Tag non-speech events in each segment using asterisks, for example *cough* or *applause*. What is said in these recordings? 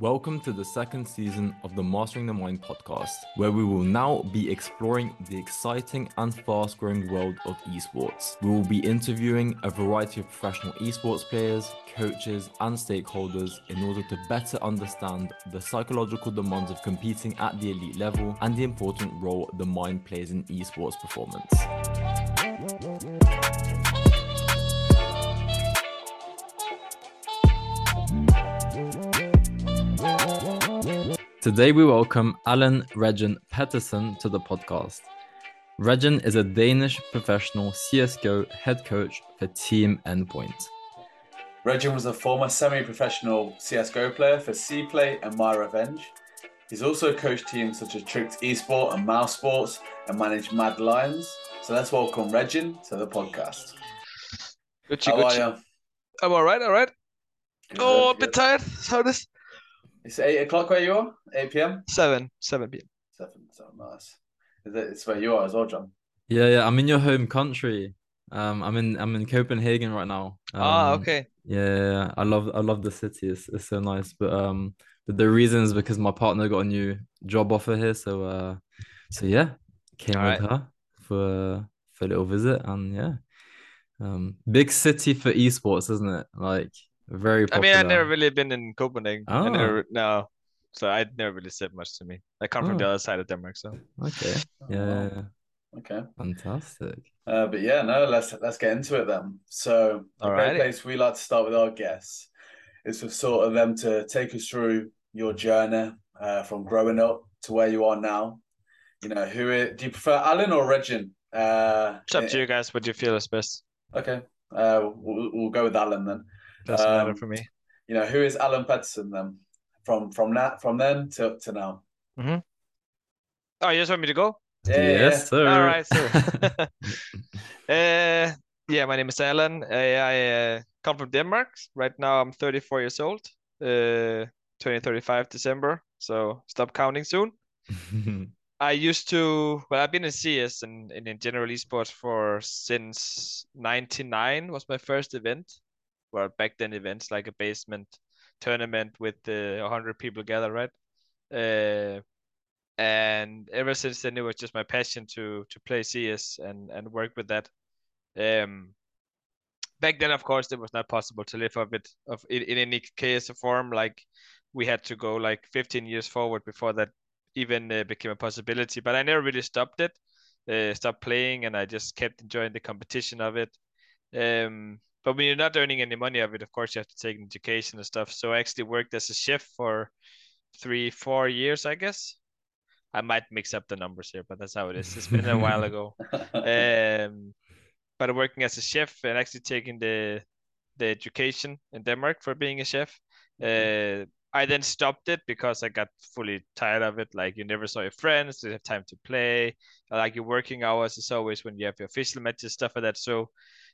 Welcome to the second season of the Mastering the Mind podcast, where we will now be exploring the exciting and fast growing world of esports. We will be interviewing a variety of professional esports players, coaches, and stakeholders in order to better understand the psychological demands of competing at the elite level and the important role the mind plays in esports performance. Today we welcome Allan Regin Pettersen to the podcast. Regin is a Danish professional CSGO head coach for Team Endpoint. Regin was a former semi-professional CSGO player for Cplay and My Revenge. He's also coached teams such as Tricked Esport and Mouse Sports and managed Mad Lions. So let's welcome Regin to the podcast. Good, How good. are you? I'm all right, all right. oh, a bit tired. How this? It's eight o'clock where you are. Eight p.m. Seven, seven p.m. Seven. So nice. Is it- It's where you are as well, John. Yeah, yeah, I'm in your home country. Um, I'm in I'm in Copenhagen right now. ah, Um, okay. Yeah, yeah, yeah. I love I love the city. It's it's so nice. But um, but the reason is because my partner got a new job offer here. So uh, so yeah, came All with right. her for for a little visit, and yeah, um, big city for esports, isn't it? Like very I mean, I've never really been in Copenhagen. I Ah. never, no. So I'd never really said much to me. I come from the Oh. other side of Denmark, so. Okay, yeah, wow. yeah, yeah. Okay. fantastic. Uh, but yeah, no, let's let's get into it then. So a great Alrighty. place we like to start with our guests is for sort of them to take us through your journey uh, from growing up to where you are now. You know, who i- do you prefer, Alan or Regin? Uh, It's up to you guys what do you feel is best. Okay, uh, we'll, we'll go with Alan then. Doesn't matter Um, for me. You know, who is Alan Pedersen then? From from that from then to to now. Oh, you just want me to go? Yeah, yeah, Yes, sir. All right, so. *laughs* *laughs* uh, yeah, my name is Alan. I, I uh, come from Denmark. Right now, I'm 34 years old. Uh, 2035 December. So stop counting soon. *laughs* I used to, well, I've been in CS and, and in general esports for since 99 was my first event. Well, back then events like a basement tournament with uh, 100 people gather, right? Uh, and ever since then, it was just my passion to to play CS and and work with that. Um, back then, of course, it was not possible to live of it of in, in any or form. Like we had to go like 15 years forward before that even uh, became a possibility. But I never really stopped it, uh, stopped playing, and I just kept enjoying the competition of it. Um, but when you're not earning any money of it, of course, you have to take an education and stuff. So I actually worked as a chef for three, four years, I guess. I might mix up the numbers here, but that's how it is. It's been a while ago. *laughs* Um, but working as a chef and actually taking the the education in Denmark for being a chef. Uh, I then stopped it because I got fully tired of it. Like you never saw your friends, you have time to play. Like your working hours is always when you have your official matches, stuff like that. So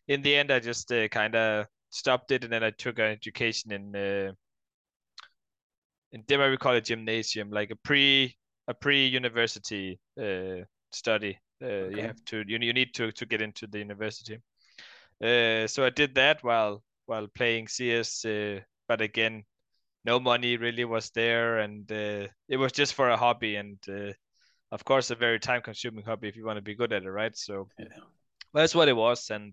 in the end, I just uh, kind of stopped it, and then I took an education in uh, in Denmark we call it gymnasium, like a pre a pre university uh, study. Uh, Okay. You have to you, you need to to get into the university. Uh, so I did that while while playing CS, uh, but again, no money really was there, and uh, it was just for a hobby, and uh, of course, a very time-consuming hobby if you want to be good at it, right? So Yeah. That's what it was, and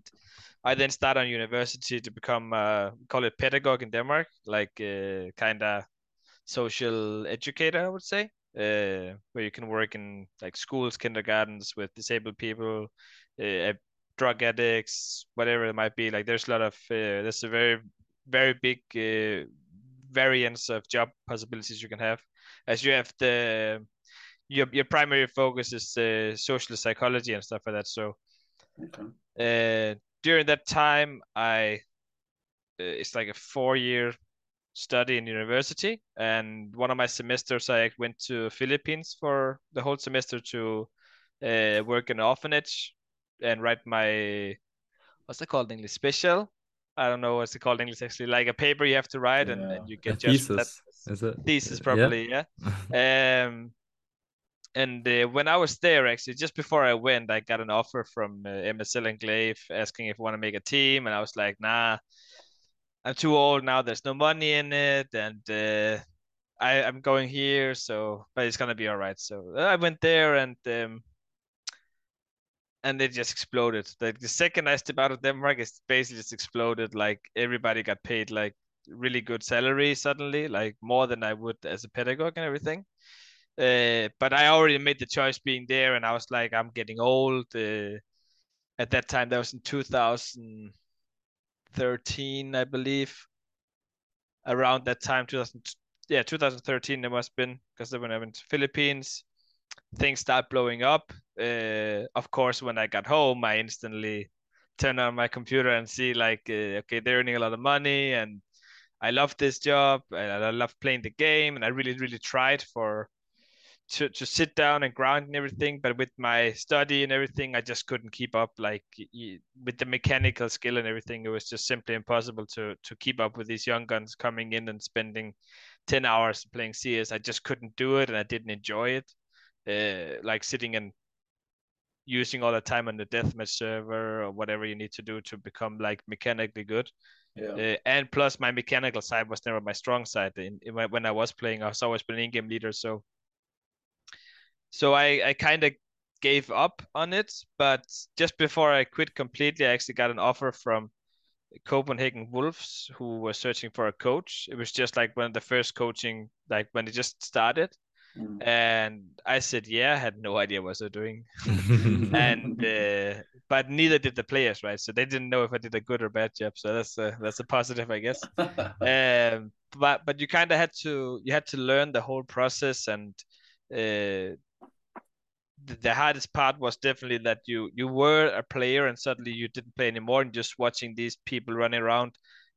I then started on university to become uh, call it pedagogue in Denmark, like uh, kind of social educator, I would say, uh, where you can work in like schools, kindergartens with disabled people, uh, drug addicts, whatever it might be. Like there's a lot of uh, there's a very very big uh, variance of job possibilities you can have, as you have the your your primary focus is social psychology and stuff like that. So Okay. uh, during that time, I uh, it's like a four year study in university, and one of my semesters I went to Philippines for the whole semester to uh, work in an orphanage and write my what's it called in English special. I don't know what's it called in English actually. Like a paper you have to write, and, Yeah. and you A get that. thesis, is it? Thesis, Yeah. probably, yeah. *laughs* Um, and uh, when I was there, actually, just before I went, I got an offer from uh, MSL Enclave asking if I want to make a team, and I was like, nah, I'm too old now. There's no money in it, and uh, I I'm going here, so but it's gonna be all right. So I went there and um, and it just exploded. Like the second I stepped out of Denmark, it basically just exploded. Like everybody got paid like really good salary suddenly, like more than I would as a pedagogue and everything. Uh, but I already made the choice being there, and I was like, I'm getting old. Uh, at that time, that was in 2013, I believe. Around that time, 2000, yeah, 2013, there must have been because when I went to Philippines, things start blowing up. Uh, of course, when I got home, I instantly turn on my computer and see like, uh, okay, they're earning a lot of money, and I love this job, and I love playing the game, and I really, really tried for to to sit down and grind and everything but with my study and everything i just couldn't keep up like with the mechanical skill and everything it was just simply impossible to to keep up with these young guns coming in and spending 10 hours playing cs i just couldn't do it and i didn't enjoy it uh, like sitting and using all the time on the deathmatch server or whatever you need to do to become like mechanically good. Yeah. uh, and plus my mechanical side was never my strong side. In, in, when i was playing i was always been in-game leader so so I, I kind of gave up on it. But just before I quit completely, I actually got an offer from Copenhagen Wolves, who were searching for a coach. It was just like one of the first coaching, like when it just started. Mm. And I said, yeah, I had no idea what they're doing. *laughs* and uh, but neither did the players, right? So they didn't know if I did a good or bad job. So that's a, that's a positive, I guess. *laughs* um, but but you kind of had to you had to learn the whole process and uh, the hardest part was definitely that you you were a player and suddenly you didn't play anymore and just watching these people running around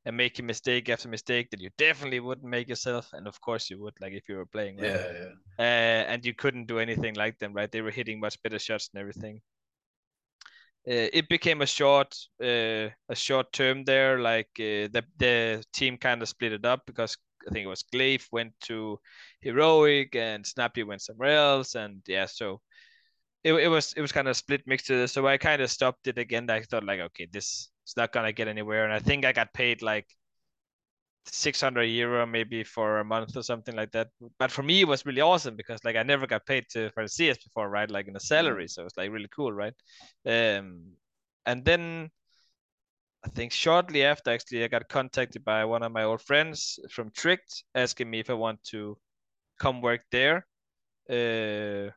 and making mistake after mistake that you definitely wouldn't make yourself and of course you would like if you were playing right? yeah, yeah. Uh, and you couldn't do anything like them right they were hitting much better shots and everything uh, it became a short uh, a short term there like uh, the the team kind of split it up because I think it was Glaive went to heroic and Snappi went somewhere else and yeah so it, it was it was kind of split mixed. So I kind of stopped it again. I thought like, okay, this is not gonna get anywhere. And I think I got paid like 600 euro maybe for a month or something like that. But for me, it was really awesome because like I never got paid to for CS before, right? Like in a salary, so it's like really cool, right? Um, and then I think shortly after, actually, I got contacted by one of my old friends from Tricked asking me if I want to come work there. Uh,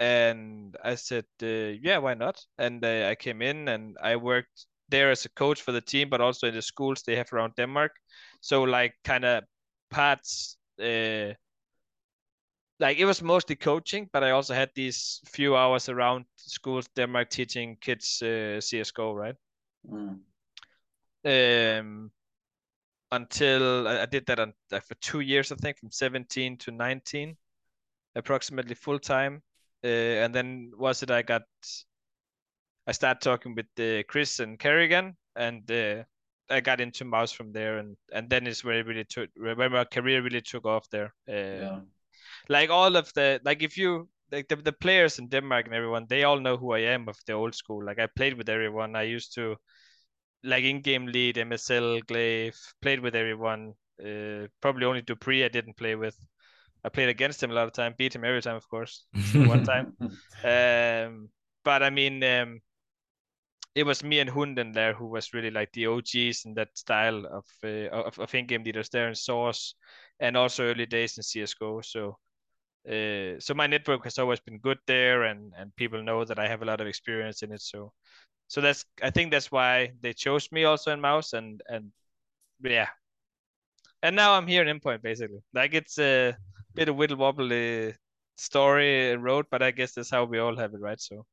and I said, uh, yeah, why not? And uh, I came in and I worked there as a coach for the team, but also in the schools they have around Denmark. So like kind of parts, uh, like it was mostly coaching, but I also had these few hours around schools Denmark teaching kids uh, CS:GO, right? Mm. Um, until I, I did that on for two years, I think, from 17 to 19, approximately full time uh, and then was it I got I started talking with uh, Chris and Kerrigan, and uh, I got into mouse from there, and and then is where it really took where my career really took off there. Uh, Yeah. Like all of the like if you like the, the players in Denmark and everyone, they all know who I am of the old school. Like I played with everyone. I used to like in-game lead, MSL, Glaive, played with everyone. Uh, probably only dupreeh I didn't play with. I played against him a lot of time, beat him every time, of course. *laughs* One time. *laughs* Um, but I mean, um, it was me and Hunden there who was really like the OGs in that style of uh, of, of in-game leaders there in Source, and also early days in CS:GO. So, uh, so my network has always been good there, and and people know that I have a lot of experience in it. So, so that's I think that's why they chose me also in Mouse, and and yeah, and now I'm here in Endpoint basically. Like it's a bit of whittle wobbly story and road, but I guess that's how we all have it, right? So.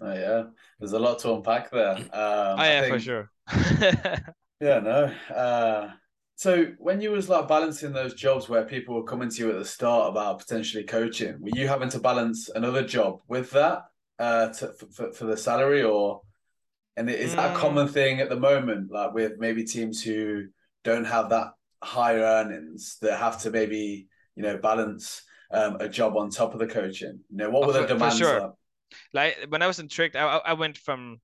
Oh yeah, there's a lot to unpack there. *laughs* Um, oh I yeah, for sure. *laughs* Yeah, no. Uh, so when you was like balancing those jobs where people were coming to you at the start about potentially coaching, were you having to balance another job with that uh, to, for, for the salary, or and is that a Mm. common thing at the moment, like with maybe teams who don't have that high earnings that have to maybe you know balance um, a job on top of the coaching? You know, what Oh, were the for- for demands sure. like? like when I was in Tricked, I, I went from,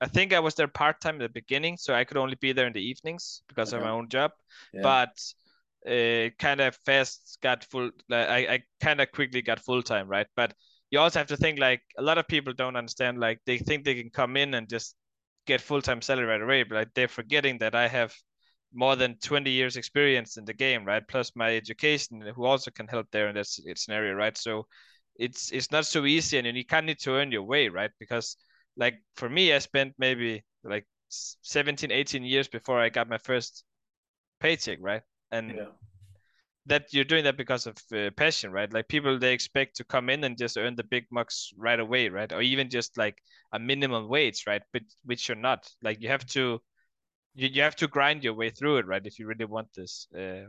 I think I was there part time at the beginning, so I could only be there in the evenings because of my own job. Yeah. But uh, kind of fast got full. Like, I I kind of quickly got full time, right? But you also have to think like a lot of people don't understand. Like they think they can come in and just get full time salary right away, but like, they're forgetting that I have more than 20 years experience in the game, right? Plus my education, who also can help there in that scenario, right? So it's it's not so easy, and you kind of need to earn your way, right? Because like for me, I spent maybe like 17, 18 years before I got my first paycheck, right? And yeah. that you're doing that because of uh, passion, right? Like people they expect to come in and just earn the big bucks right away, right? Or even just like a minimum wage, right? But which you're not. Like you have to you, you have to grind your way through it, right? If you really want this. Um,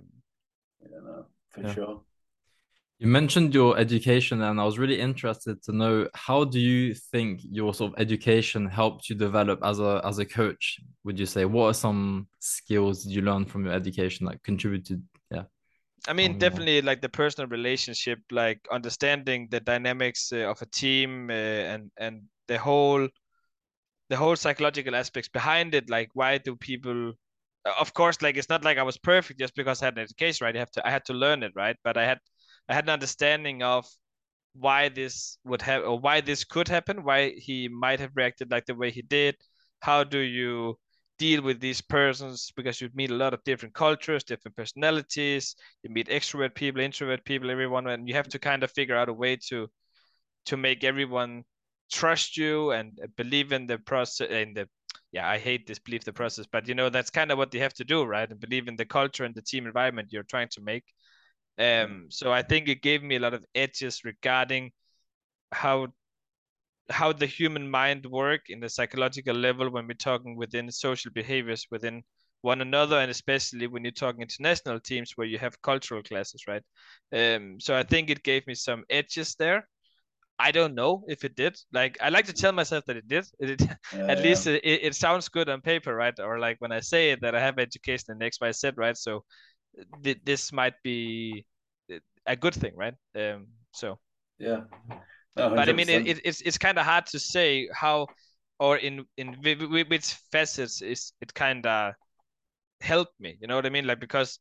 yeah, no, for yeah. sure. You mentioned your education, and I was really interested to know how do you think your sort of education helped you develop as a as a coach? Would you say what are some skills did you learned from your education that contributed? Yeah, I mean, definitely like the personal relationship, like understanding the dynamics uh, of a team uh, and and the whole the whole psychological aspects behind it like why do people uh, of course like it's not like i was perfect just because i had an education right? I have to i had to learn it right? But i had i had an understanding of why this would have or why this could happen why he might have reacted like the way he did. How do you deal with these persons? Because you meet a lot of different cultures different personalities you meet extrovert people introvert people everyone and you have to kind of figure out a way to to make everyone trust you and believe in the process in the yeah i hate this believe the process but you know that's kind of what you have to do right? And believe in the culture and the team environment you're trying to make. Um so i think it gave me a lot of edges regarding how how the human mind work in the psychological level when we're talking within social behaviors within one another and especially when you're talking international teams where you have cultural classes right? Um so i think it gave me some edges there I don't know if it did. Like I like to tell myself that it did. It, yeah, *laughs* at yeah. least it, it sounds good on paper, right? Or like when I say it that I have education in X, Y, Z, right? So th- this might be a good thing, right? Um. So yeah. No, but I mean, it, it, it's it's kind of hard to say how, or in in which facets is it kind of helped me. You know what I mean? Like because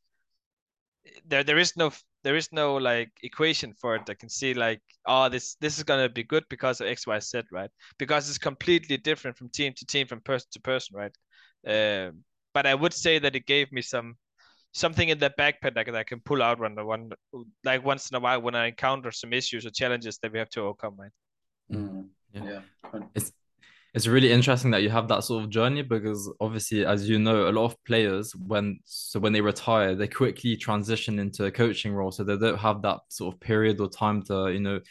there there is no there is no like equation for it that can see like oh this this is gonna be good because of X Y Z right because it's completely different from team to team from person to person right um, but I would say that it gave me some something in the backpack that I can pull out when the one like once in a while when I encounter some issues or challenges that we have to overcome right mm, yeah. yeah. it's it's really interesting that you have that sort of journey because obviously as you know a lot of players when so when they retire they quickly transition into a coaching role. So they don't have that sort of period or time to you know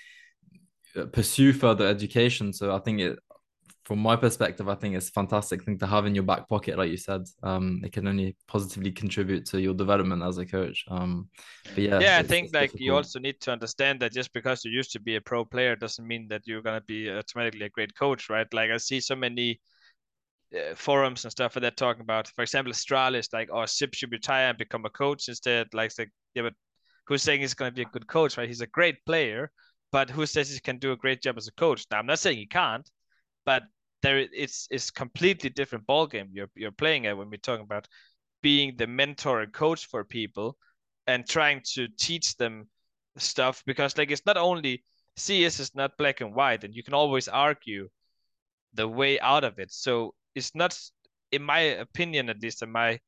uh, pursue further education. So i think it from my perspective, I think it's a fantastic thing to have in your back pocket, like you said. Um, it can only positively contribute to your development as a coach. Um, but yeah, yeah, I think like difficult. you also need to understand that just because you used to be a pro player doesn't mean that you're gonna be automatically a great coach, right? Like I see so many uh, forums and stuff that they're talking about. For example, Astralis, like, oh, Sip should retire and become a coach instead. Like, like yeah, but who's saying he's gonna be a good coach, right? He's a great player, but who says he can do a great job as a coach? Now, I'm not saying he can't, but there it's it's completely different ball game you're you're playing at when we're talking about being the mentor and coach for people and trying to teach them stuff because like it's not only CS is not black and white and you can always argue the way out of it. So it's not in my opinion at least in my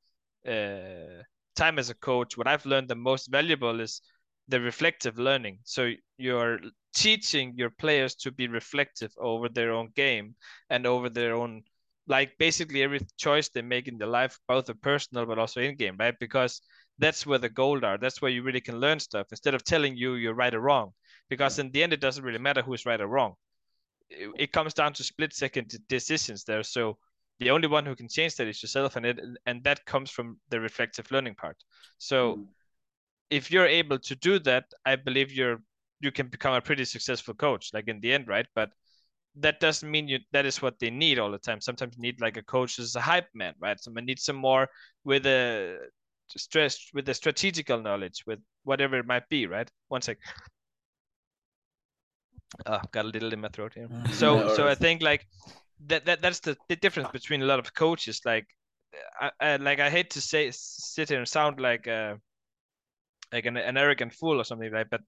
uh, time as a coach what I've learned the most valuable is the reflective learning. So you're teaching your players to be reflective over their own game and over their own like basically every choice they make in their life, both a personal but also in game, right? Because that's where the gold are. That's where you really can learn stuff instead of telling you you're right or wrong. Because in the end, it doesn't really matter who's right or wrong. It, it comes down to split second decisions there. So the only one who can change that is yourself, and it and that comes from the reflective learning part. So mm. If you're able to do that, I believe you're you can become a pretty successful coach like in the end right? But that doesn't mean you that is what they need all the time. Sometimes you need like a coach as a hype man right? Someone needs some more with a stress with the strategical knowledge with whatever it might be right? One sec. Oh got a little in my throat here. So so i think like that, that that's the, the difference between a lot of coaches. Like I, I like i hate to say sit here and sound like uh like an, an arrogant fool or something right? But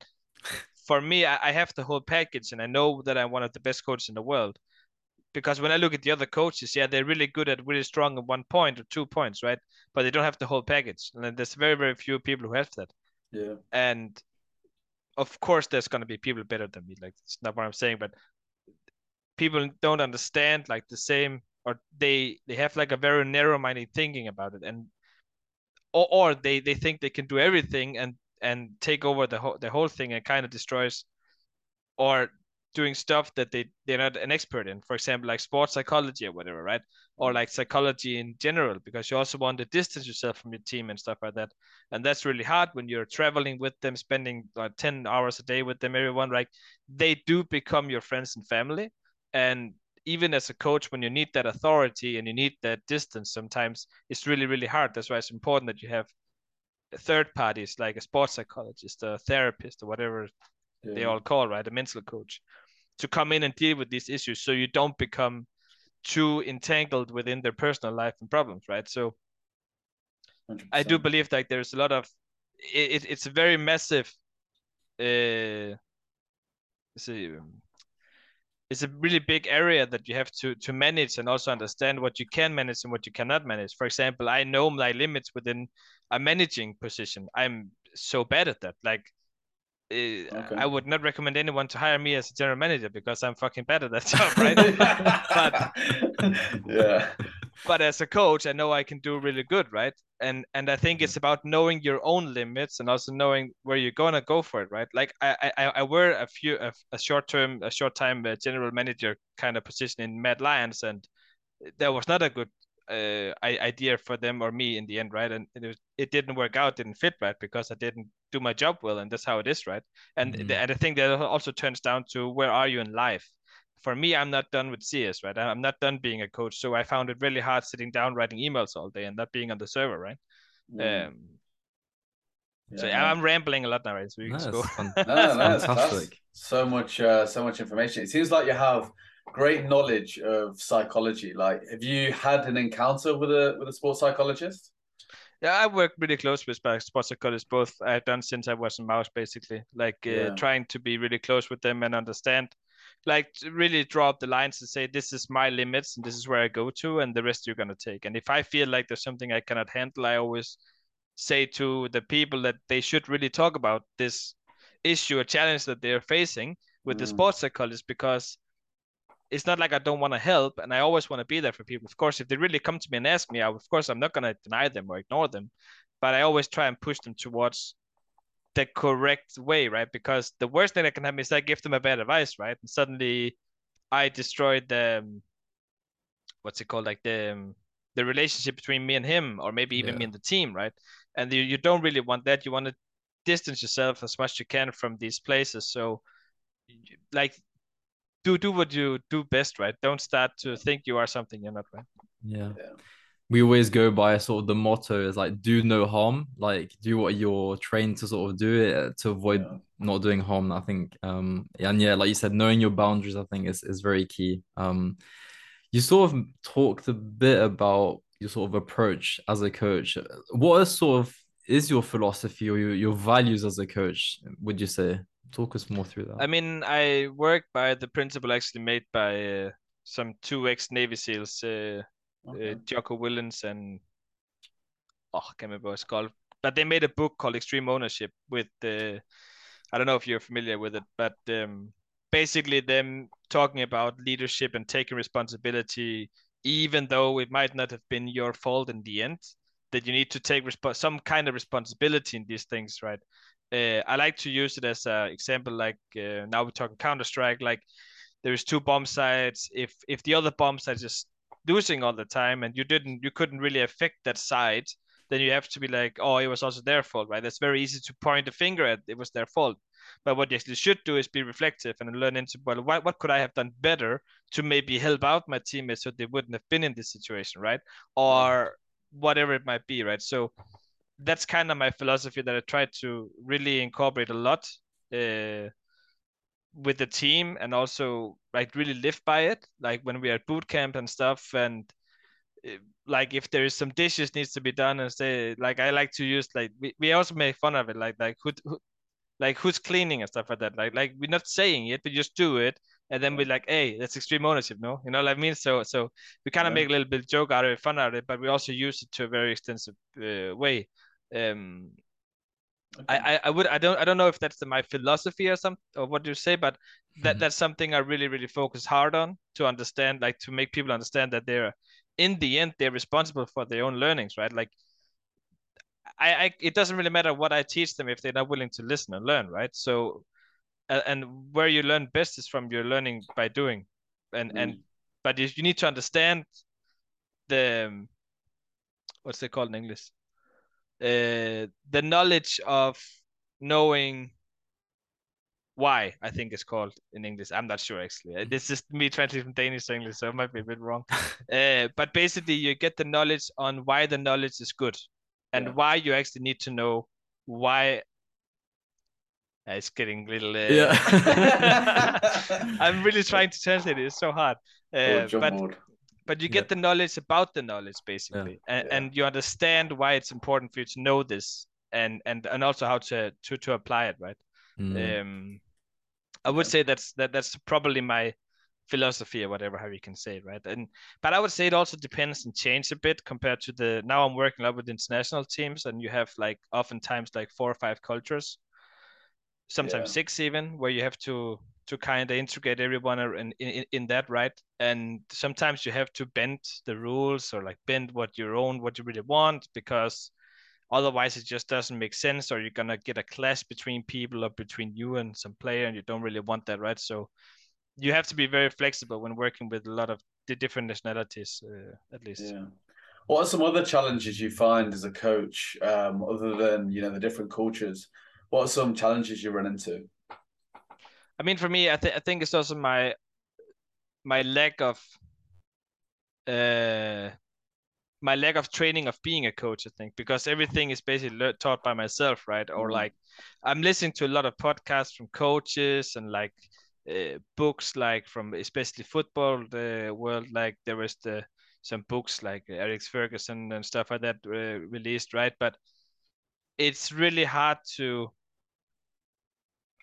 for me I, I have the whole package and i know that i'm one of the best coaches in the world. Because when i look at the other coaches yeah they're really good at really strong at one point or two points right? But they don't have the whole package. And there's very very few people who have that. Yeah. And of course there's going to be people better than me. Like it's not what i'm saying but people don't understand like the same or they they have like a very narrow-minded thinking about it. And or, or they they think they can do everything and and take over the whole the whole thing and kind of destroys or doing stuff that they they're not an expert in. For example like sports psychology or whatever right? Or like psychology in general because you also want to distance yourself from your team and stuff like that. And that's really hard when you're traveling with them spending like 10 hours a day with them everyone right? They do become your friends and family. And even as a coach when you need that authority and you need that distance sometimes it's really really hard that's why it's important that you have third parties like a sports psychologist a therapist or whatever yeah. they all call right a mental coach to come in and deal with these issues so you don't become too entangled within their personal life and problems right so 100%. i do believe like there's a lot of it, it's a very massive uh see it's a really big area that you have to to manage and also understand what you can manage and what you cannot manage. For example, I know my limits within a managing position. I'm so bad at that. Like uh, okay. I would not recommend anyone to hire me as a general manager because I'm fucking bad at that *laughs* job, right? *laughs* but yeah, but as a coach, I know I can do really good, right? And and I think it's about knowing your own limits and also knowing where you're gonna go for it, right? Like I I, I were a few a, a short term a short time uh, general manager kind of position in Mad Lions, and that was not a good uh, idea for them or me in the end, right? And it, was, it didn't work out, didn't fit right because I didn't do my job well, and that's how it is, right? And mm-hmm. the, and I think that also turns down to where are you in life? For me, I'm not done with CS, right? I'm not done being a coach, so I found it really hard sitting down writing emails all day and not being on the server, right? Mm. Um, yeah, so yeah, I'm rambling a lot now, right? So you no, can go. *laughs* no, no, fantastic. so much, uh, so much information. It seems like you have great knowledge of psychology. Like, have you had an encounter with a with a sports psychologist? Yeah, I work really close with sports psychologists. Both I've done since I was in MOUZ, basically. Like uh, yeah. trying to be really close with them and understand, like really draw up the lines and say this is my limits and this is where I go to, and the rest you're gonna take. And if I feel like there's something I cannot handle, I always say to the people that they should really talk about this issue or challenge that they're facing with mm. the sports psychologist because it's not like I don't want to help, and I always want to be there for people. Of course, if they really come to me and ask me, I, of course I'm not gonna deny them or ignore them, but I always try and push them towards the correct way, right? Because the worst thing that can happen is I give them a bad advice, right? And suddenly I destroyed the um, what's it called, like the um, the relationship between me and him, or maybe even yeah. me and the team, right? And you, you don't really want that. You want to distance yourself as much as you can from these places. So, like do do what you do best, right? Don't start to think you are something you're not, right? Yeah. yeah. We always go by sort of the motto is like do no harm, like do what you're trained to sort of do it to avoid yeah. not doing harm. I think um and yeah, like you said, knowing your boundaries, I think is, is very key. Um you sort of talked a bit about your sort of approach as a coach. What is sort of is your philosophy or your, your values as a coach, would you say? talk us more through that. I mean, I work by the principle actually made by uh, some two ex Navy SEALs, uh, uh okay. uh, Jocko Willink and oh, I can't remember what it's called, but they made a book called Extreme Ownership with the. I don't know if you're familiar with it, but um, basically them talking about leadership and taking responsibility, even though it might not have been your fault in the end. That you need to take resp- some kind of responsibility in these things, right? uh, I like to use it as an example. Like uh, now we're talking Counter Strike. Like there's two bomb sites. If if the other bomb site is losing all the time and you didn't, you couldn't really affect that side, then you have to be like, oh, it was also their fault, right? It's very easy to point a finger at it was their fault. But what you actually should do is be reflective and learn into well, what, what could I have done better to maybe help out my teammates so they wouldn't have been in this situation, right? Or whatever it might be, right? So that's kind of my philosophy that I try to really incorporate a lot uh, with the team and also like really live by it. Like when we are at boot camp and stuff, and like if there is some dishes needs to be done and say like I like to use like we, we also make fun of it like like who, who like who's cleaning and stuff like that like like we're not saying it we just do it and then we're like hey that's extreme ownership no you know what I mean so so we kind of yeah. make a little bit joke out of it fun out of it but we also use it to a very extensive uh, way um Okay. I, I would I don't I don't know if that's the, my philosophy or something or what you say, but that mm-hmm. that's something I really really focus hard on to understand, like to make people understand that they're in the end they're responsible for their own learnings, right? Like I, I it doesn't really matter what I teach them if they're not willing to listen and learn, right? So and where you learn best is from your learning by doing, and mm. and but you, you need to understand the what's it called in English uh, the knowledge of knowing why I think it's called in English. I'm not sure actually. Uh, this is me translating from Danish to English, so it might be a bit wrong. *laughs* uh, but basically, you get the knowledge on why the knowledge is good, and yeah. why you actually need to know why. Uh, it's getting a little. Uh... Yeah. *laughs* I'm really trying to translate it. It's so hard. Uh, but but you get yeah. the knowledge about the knowledge basically yeah. And, yeah. and you understand why it's important for you to know this and and and also how to to to apply it right mm. um i would say that's that that's probably my philosophy or whatever how you can say it right and but i would say it also depends and change a bit compared to the now i'm working a lot with international teams and you have like oftentimes like four or five cultures sometimes six even where you have to to kind of integrate everyone in, in in that right? And sometimes you have to bend the rules or like bend what you own what you really want because otherwise it just doesn't make sense or you're gonna get a clash between people or between you and some player and you don't really want that right? So you have to be very flexible when working with a lot of the different nationalities uh, at least. Yeah. What are some other challenges you find as a coach um, other than you know the different cultures? What are some challenges you run into I mean, for me, I, th- I think it's also my my lack of uh my lack of training of being a coach. I think because everything is basically le- taught by myself, right? Or mm-hmm. like I'm listening to a lot of podcasts from coaches and like uh, books, like from especially football the world. Like there was the some books like Alex Ferguson and stuff like that uh, released, right? But it's really hard to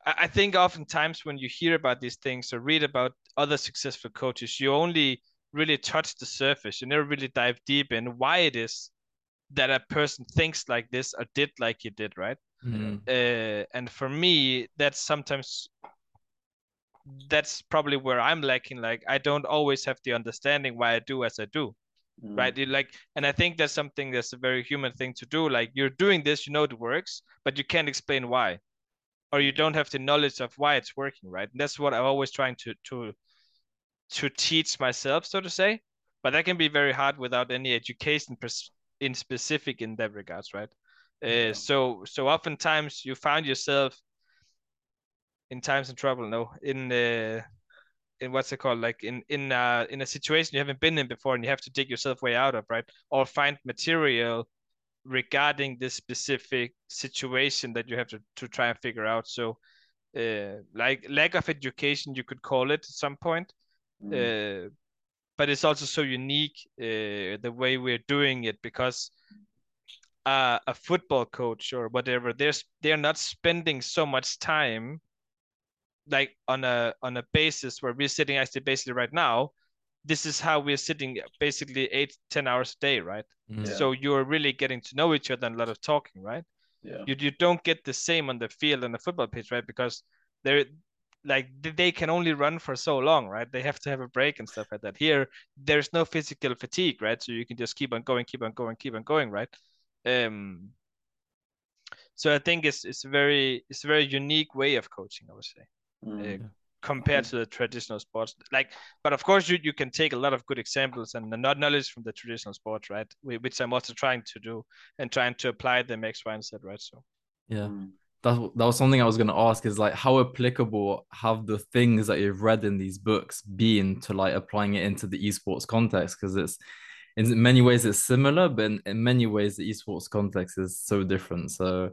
I think oftentimes when you hear about these things or read about other successful coaches, you only really touch the surface. You never really dive deep in why it is that a person thinks like this or did like he did, right? Mm-hmm. Uh, and for me, that's sometimes that's probably where I'm lacking. Like I don't always have the understanding why I do as I do. Mm. Right. It, like, and I think that's something that's a very human thing to do. Like, you're doing this, you know, it works, but you can't explain why or you don't have the knowledge of why it's working right? And that's what i'm always trying to to to teach myself so to say. But that can be very hard without any education in specific in that regards right? Uh, so so oftentimes you find yourself in times of trouble no in uh, in what's it called? Like in in uh in a situation you haven't been in before and you have to dig yourself way out of right? Or find material regarding this specific situation that you have to, to try and figure out. So, uh, like lack of education, you could call it at some point. Mm. Uh, but it's also so unique uh, the way we're doing it because uh, a football coach or whatever, they're they're not spending so much time like on a on a basis where we're sitting actually basically right now this is how we're sitting basically eight ten hours a day right? Mm. yeah. so you're really getting to know each other and a lot of talking right? Yeah. you, you don't get the same on the field and the football pitch right? Because they're like they can only run for so long right? They have to have a break and stuff like that. Here there's no physical fatigue right? So you can just keep on going keep on going keep on going right? Um so i think it's it's very it's a very unique way of coaching i would say. Mm. uh, compared to the traditional sports. Like, but of course, you, you can take a lot of good examples and not knowledge from the traditional sports, right? Which I'm also trying to do and trying to apply them X, Y, and Z, right? So, yeah. Mm. That, that was something I was going to ask is like how applicable have the things that you've read in these books been to like applying it into the esports context because it's in many ways it's similar but in, in many ways the esports context is so different so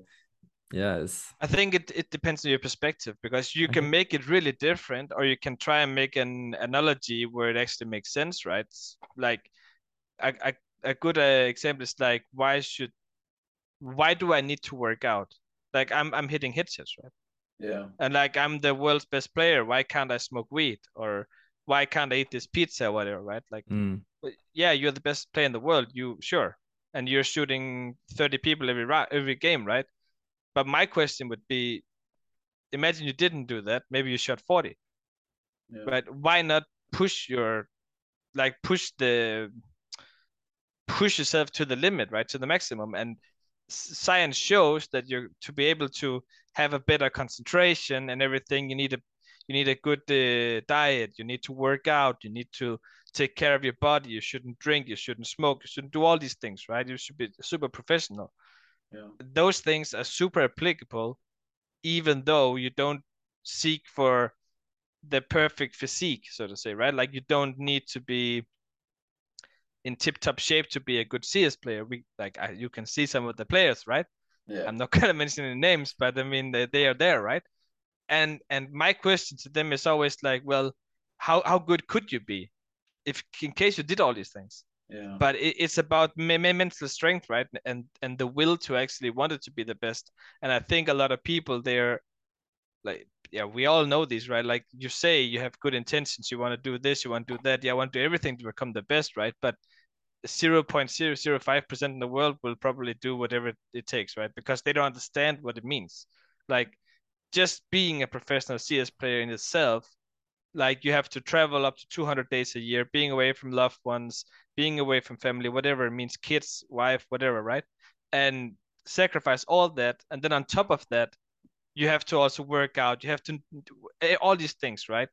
Yes. I think it, it depends on your perspective because you can make it really different or you can try and make an analogy where it actually makes sense, right? Like a, a, a good uh, example is like why should why do I need to work out? Like I'm I'm hitting hits, right? Yeah. And like I'm the world's best player. Why can't I smoke weed? Or why can't I eat this pizza or whatever, right? Like Mm. yeah, you're the best player in the world. You sure. And you're shooting 30 people every every game, right? But my question would be imagine you didn't do that. Maybe you shot 40. Yeah. Right? Why not push your like push the push yourself to the limit, right? To the maximum. And science shows that you're to be able to have a better concentration and everything, you need a you need a good uh, diet, you need to work out, you need to take care of your body, you shouldn't drink, you shouldn't smoke, you shouldn't do all these things, right? You should be super professional. Yeah. Those things are super applicable even though you don't seek for the perfect physique, so to say, right? Like you don't need to be in tip-top shape to be a good CS player. We like I, you can see some of the players, right? Yeah. I'm not *laughs* gonna mention any names, but I mean they, they are there, right? And and my question to them is always like, well, how how good could you be, if in case you did all these things? But it, it's about me- me- mental strength, right? And and the will to actually want it to be the best. And I think a lot of people they're like, yeah, we all know these, right? Like you say, you have good intentions, you want to do this, you want to do that, yeah, I want to do everything to become the best, right? But 0.005% in the world will probably do whatever it takes, right? Because they don't understand what it means. Like just being a professional CS player in itself, like you have to travel up to 200 days a year, being away from loved ones, being away from family, whatever it means, kids, wife, whatever, right? And sacrifice all that. And then on top of that, you have to also work out, you have to do eh, all these things, right?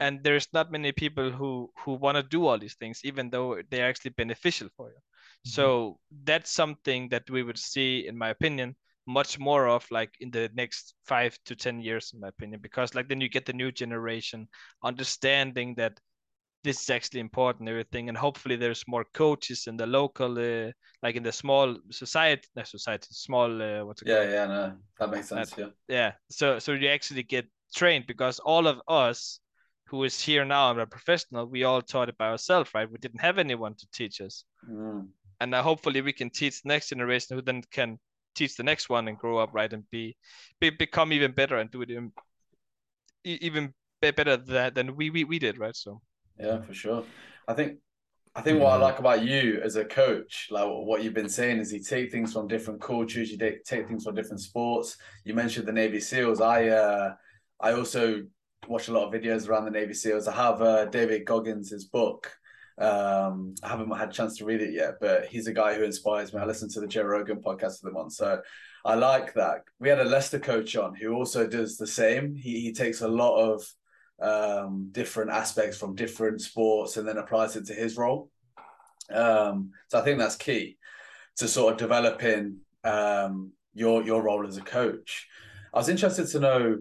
and there's not many people who who want to do all these things even though they're actually beneficial for you mm-hmm. so that's something that we would see in my opinion much more of like in the next five to ten years in my opinion because like then you get the new generation understanding that this is actually important everything and hopefully there's more coaches in the local uh, like in the small society not society small uh, what's it Yeah, called yeah, no, that makes sense. Yeah. yeah so so you actually get trained because all of us who is here now and are professional we all taught it by ourselves right we didn't have anyone to teach us Mm. and now hopefully we can teach the next generation who then can teach the next one and grow up right and be, be become even better and do it even, even better than, than we, we we did right so Yeah, for sure. I think I think what I like about you as a coach, like what you've been saying, is you take things from different cultures, you take take things from different sports. You mentioned the Navy SEALs. I uh, I also watch a lot of videos around the Navy SEALs. I have uh, David Goggins' book. Um, I haven't had a chance to read it yet, but he's a guy who inspires me. I listen to the Joe Rogan podcast with him on, so I like that. We had a Leicester coach on who also does the same. He he takes a lot of um, different aspects from different sports and then applies it to his role. Um, so I think that's key to sort of developing um, your your role as a coach. I was interested to know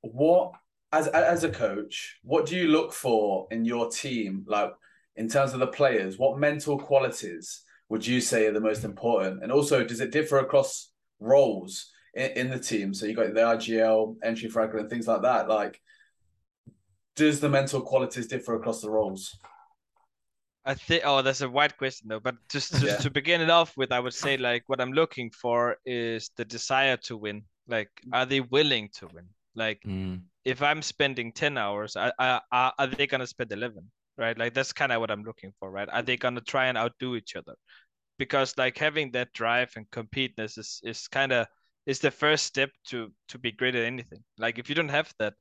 what as as a coach, what do you look for in your team, like in terms of the players? What mental qualities would you say are the most important? And also, does it differ across roles in, in the team? So you got the IGL, entry fragger, and things like that. Like, does the mental qualities differ across the roles? I think oh that's a wide question though but just, just Yeah. to begin it off with I would say like what I'm looking for is the desire to win like are they willing to win like Mm. if I'm spending 10 hours, I, I, are, are they gonna spend 11? Right? Like that's kind of what I'm looking for, right? Are they mm-hmm. gonna try and outdo each other? Because like having that drive and competitiveness is is kind of is the first step to to be great at anything. Like if you don't have that,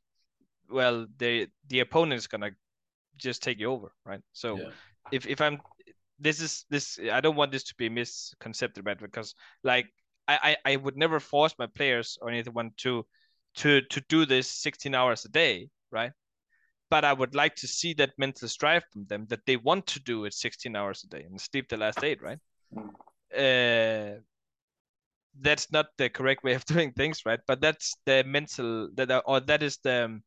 well, the the opponent is gonna just take you over, right? So Yeah. if if I'm this is this I don't want this to be misconcepted, right? Because like I, I I would never force my players or anyone to to to do this 16 hours a day, right? But I would like to see that mental strive from them that they want to do it 16 hours a day and sleep the last eight, right? Uh, that's not the correct way of *laughs* doing things, right? But that's the mental that or that is the um,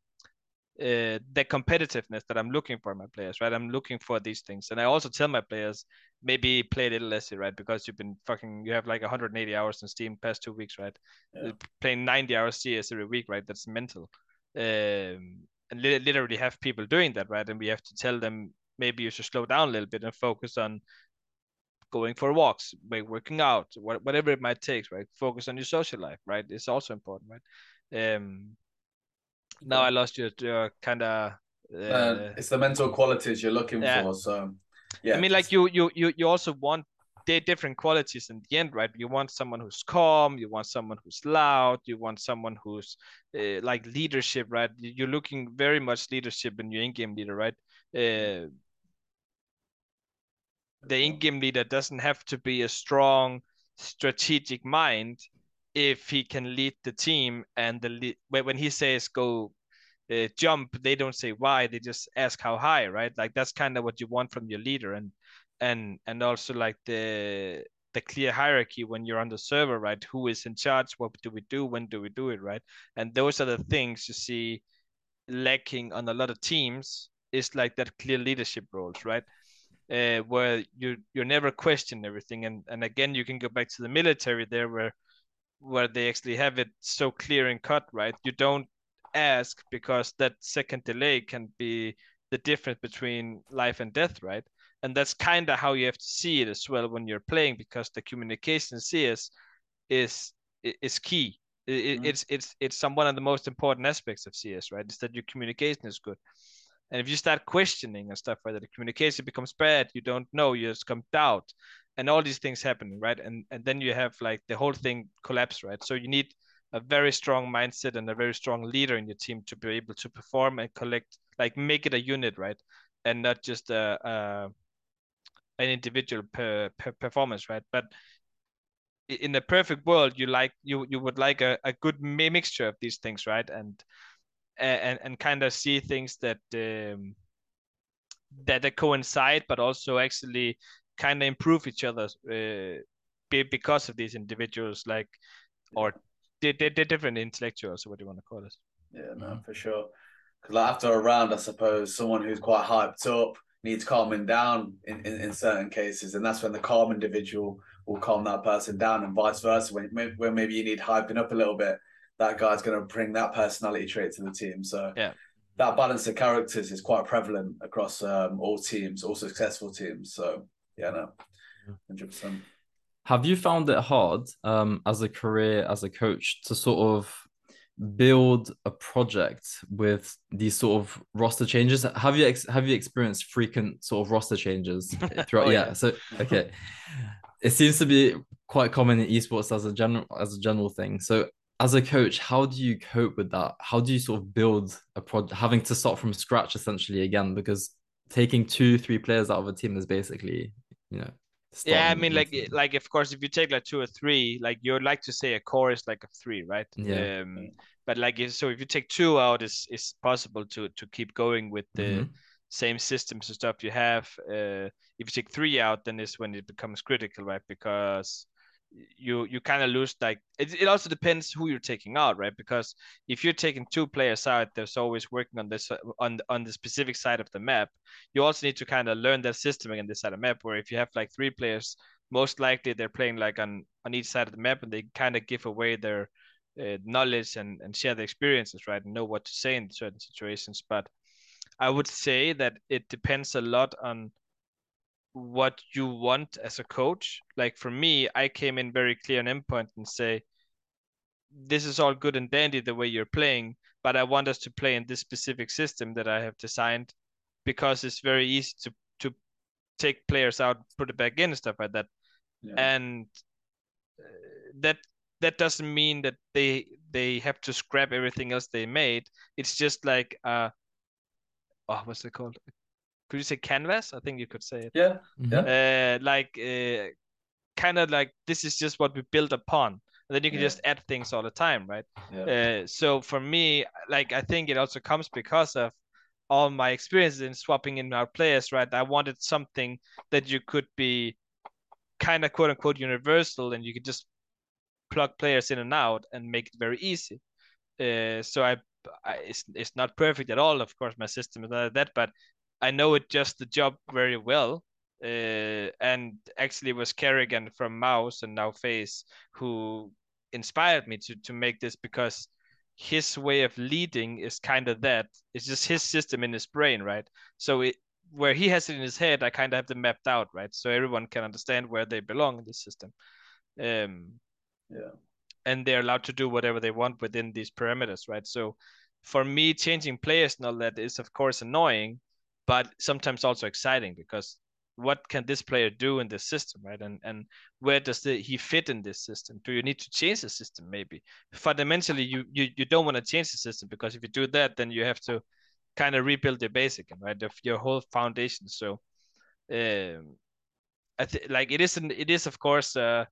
uh, the competitiveness that I'm looking for in my players, right? I'm looking for these things, and I also tell my players maybe play a little less, right? Because you've been fucking, you have like 180 hours in Steam past two weeks, right? Yeah. Playing 90 hours CS every week, right? That's mental. Um, and li- literally have people doing that, right? And we have to tell them maybe you should slow down a little bit and focus on going for walks, working out, whatever it might take, right? Focus on your social life, right? It's also important, right? Um, now I lost your, your kind of. Uh, uh, it's the mental qualities you're looking yeah. for. So, yeah. I mean, like you, you, you, you also want different qualities in the end, right? You want someone who's calm, you want someone who's loud, you want someone who's uh, like leadership, right? You're looking very much leadership in your in-game leader, right? Uh, the in-game leader doesn't have to be a strong strategic mind if he can lead the team and the when he says go uh, jump they don't say why they just ask how high right like that's kind of what you want from your leader and and and also like the the clear hierarchy when you're on the server right? Who is in charge? What do we do? When do we do it right? And those are the things you see lacking on a lot of teams is like that clear leadership roles right? Uh, where you you never question everything. And and again you can go back to the military there where where they actually have it so clear and cut right? You don't ask because that second delay can be the difference between life and death right and that's kind of how you have to see it as well when you're playing because the communication CS is is key it, mm-hmm. it's it's it's some one of the most important aspects of CS right is that your communication is good and if you start questioning and stuff like that, the communication becomes bad. You don't know. You just come doubt, and all these things happen, right? And and then you have like the whole thing collapse, right? So you need a very strong mindset and a very strong leader in your team to be able to perform and collect, like make it a unit, right? And not just a, a an individual per, per performance, right? But in the perfect world, you like you you would like a, a good mixture of these things, right? And and and kind of see things that um, that that coincide, but also actually kind of improve each other uh, because of these individuals, like or they're, they're different intellectuals, or what do you want to call it? Yeah, man, for sure. Because like after a round, I suppose someone who's quite hyped up needs calming down in, in, in certain cases, and that's when the calm individual will calm that person down, and vice versa. When when maybe you need hyping up a little bit, that guy's going to bring that personality trait to the team. So yeah, that balance of characters is quite prevalent across um, all teams, all successful teams. So yeah, no, hundred percent. Have you found it hard um, as a career as a coach to sort of build a project with these sort of roster changes? Have you ex- have you experienced frequent sort of roster changes *laughs* oh, throughout? oh, yeah. yeah. So okay, it seems to be quite common in esports as a general as a general thing. So as a coach, how do you cope with that? How do you sort of build a project, having to start from scratch essentially again? Because taking two, three players out of a team is basically, you know. Yeah, I mean, like, like of course, if you take like two or three, like you'd like to say a core is like a three, right? Yeah. Um, but like, so if you take two out, it's it's possible to to keep going with the mm-hmm. same systems and stuff you have. Uh, if you take three out, then is when it becomes critical, right? Because you you kind of lose like it, it also depends who you're taking out right? Because if you're taking two players out there's always working on this on on the specific side of the map. You also need to kind of learn that system again this side of the map where if you have like three players most likely they're playing like on on each side of the map and they kind of give away their uh, knowledge and and share the experiences right? And know what to say in certain situations. But i would say that it depends a lot on what you want as a coach. Like for me, I came in very clear and endpoint and say, this is all good and dandy the way you're playing, but I want us to play in this specific system that I have designed because it's very easy to to take players out, put it back in, and stuff like that. Yeah. And uh, that that doesn't mean that they they have to scrap everything else they made. It's just like uh, oh, what's it called? Could you say canvas? I think you could say it. Yeah. Yeah. Uh, like uh, kind of like this is just what we build upon. And then you can yeah. just add things all the time, right? Yeah. Uh, so for me, like I think it also comes because of all my experiences in swapping in our players, right? I wanted something that you could be kind of quote unquote universal and you could just plug players in and out and make it very easy. Uh, so I, I, it's it's not perfect at all. Of course, my system is not like that, but I know it just the job very well. Uh, and actually was karrigan from Mouse and now FaZe who inspired me to to make this because his way of leading is kind of that. It's just his system in his brain, right? So it where he has it in his head, I kind of have them mapped out, right? So everyone can understand where they belong in this system. Um, Yeah. and they're allowed to do whatever they want within these parameters, right? So for me, changing players and all that is of course annoying, but sometimes also exciting because what can this player do in this system, right? And and where does the, he fit in this system? Do you need to change the system? Maybe fundamentally, you you, you don't want to change the system because if you do that, then you have to kind of rebuild your basic, right? Of your whole foundation. So, um, I think like it isn't. It is of course. Uh,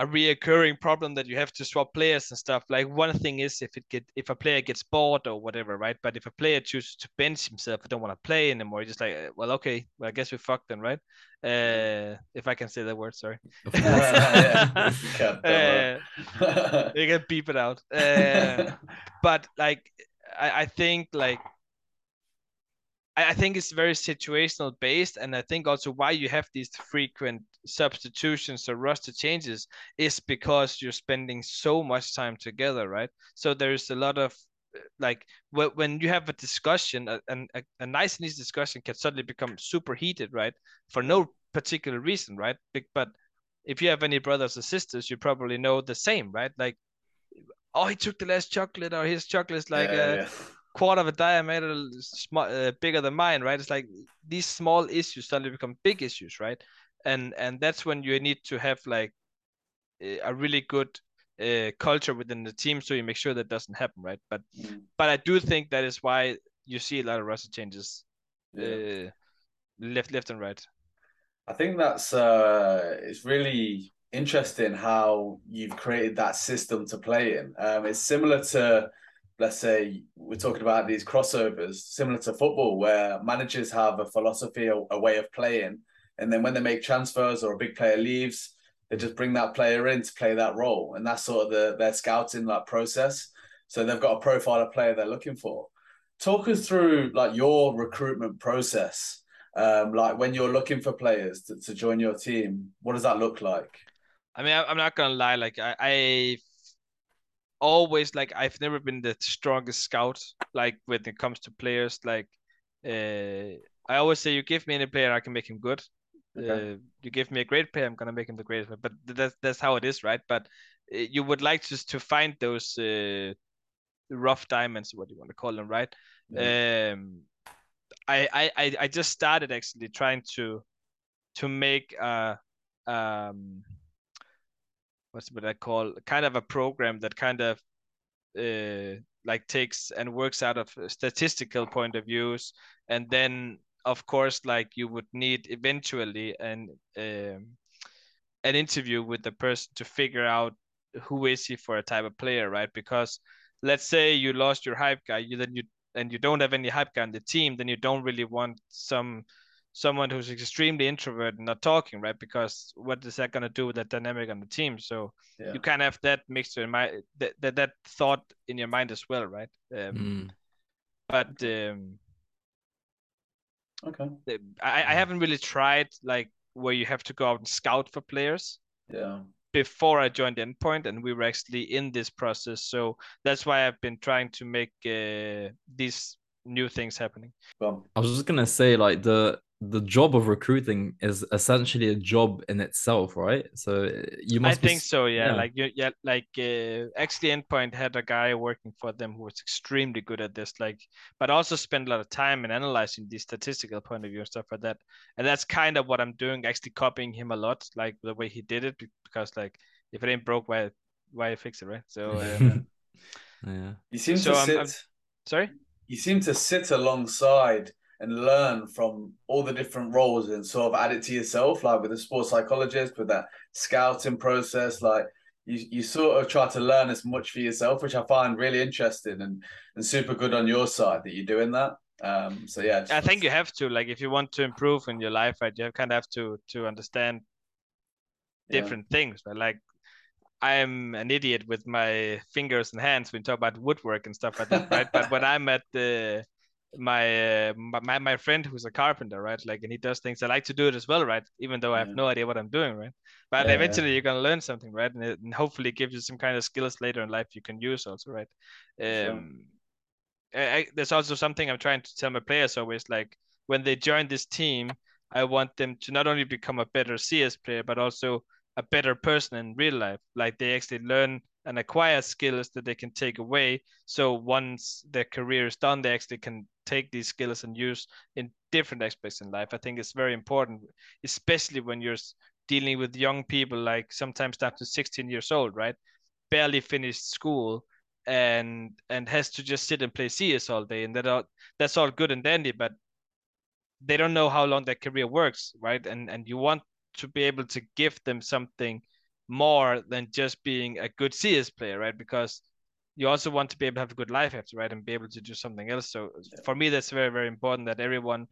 a reoccurring problem that you have to swap players and stuff. Like one thing is if it get if a player gets bored or whatever, right? But if a player chooses to bench himself, I don't want to play anymore. Just like, well, okay, well, I guess we fucked then, right? Uh, if I can say that word, sorry. Yeah, you can, Uh, you can beep it out. Uh, *laughs* but like, I, I think like. I I think it's very situational based, and I think also why you have these frequent substitutions or roster changes is because you're spending so much time together, right? So there's a lot of uh, like wh- when you have a discussion, a, a, a nice and easy discussion can suddenly become super heated, right? For no particular reason, right? But if you have any brothers or sisters, you probably know the same, right? Like, oh, he took the last chocolate, or his chocolate's like yeah, uh, yeah. Quarter of a diameter sm- uh, bigger than mine right? It's like these small issues suddenly become big issues right? And and that's when you need to have like a really good uh, culture within the team so you make sure that doesn't happen right? But Mm, but i do think that is why you see a lot of roster changes yeah. uh, left left and right. I think that's uh, it's really interesting how you've created that system to play in. Um, it's similar to, let's say, we're talking about these crossovers, similar to football, where managers have a philosophy, a, a way of playing, and then when they make transfers or a big player leaves, they just bring that player in to play that role, and that's sort of the, their scouting like process. So they've got a profile of player they're looking for. Talk us through like your recruitment process um, like when you're looking for players to, to join your team, what does that look like? i mean i'm not gonna lie like i i always like i've never been the strongest scout like when it comes to players like uh i always say you give me any player i can make him good Okay. uh, you give me a great player, I'm gonna make him the greatest. But that's that's how it is, right? But uh, you would like just to find those uh, rough diamonds, what do you want to call them, right? Yeah. Um, I, I I I just started actually trying to to make a um what's what I call kind of a program that kind of uh like takes and works out of statistical point of views. And then of course like you would need eventually an um, an interview with the person to figure out who is he for a type of player right? Because let's say you lost your hype guy you then you and you don't have any hype guy on the team then you don't really want some someone who's extremely introverted and not talking right because what is that going to do with that dynamic on the team so Yeah. you kind of have that mixture in my that, that that thought in your mind as well right um, Mm. but um Okay. I, I haven't really tried like where you have to go out and scout for players Yeah. before I joined Endpoint, and we were actually in this process. So that's why I've been trying to make uh, these new things happening. Well, I was just gonna say, like the the job of recruiting is essentially a job in itself, right? So uh, you I must be think s- so, yeah. yeah. Like you, yeah, like uh, actually, Endpoint had a guy working for them who was extremely good at this, like, but also spent a lot of time in analyzing the statistical point of view and stuff like that. And that's kind of what I'm doing, actually copying him a lot, like the way he did it, because like if it ain't broke, why why fix it, right? So, um, *laughs* yeah. you seem So to I'm- sit. I'm- sorry. You seem to sit alongside and learn from all the different roles and sort of add it to yourself, like with a sports psychologist, with that scouting process. Like you, you sort of try to learn as much for yourself, which I find really interesting and and super good on your side that you're doing that. Um, so yeah, I think you have to like if you want to improve in your life, right? You kind of have to to understand yeah. different things, right? Like I'm an idiot with my fingers and hands when you talk about woodwork and stuff like that, right? but when *laughs* I'm at the my, uh, my my friend who's a carpenter, right? Like, and he does things. I like to do it as well, right? Even though I have Yeah. no idea what I'm doing, right? But Yeah, eventually you're gonna learn something, right? And, it, and hopefully gives you some kind of skills later in life you can use also, right? Sure. Um, I, I, there's also something I'm trying to tell my players always like when they join this team, I want them to not only become a better CS player, but also a better person in real life. Like they actually learn and acquire skills that they can take away. So once their career is done, they actually can take these skills and use in different aspects in life. I think it's very important, especially when you're dealing with young people, like sometimes down to 16 years old, right? Barely finished school and and has to just sit and play CS all day, and that all, that's all good and dandy, but they don't know how long their career works, right? And and you want to be able to give them something more than just being a good CS player, right? Because you also want to be able to have a good life after, right? And be able to do something else. So yeah. for me, that's very, very important that everyone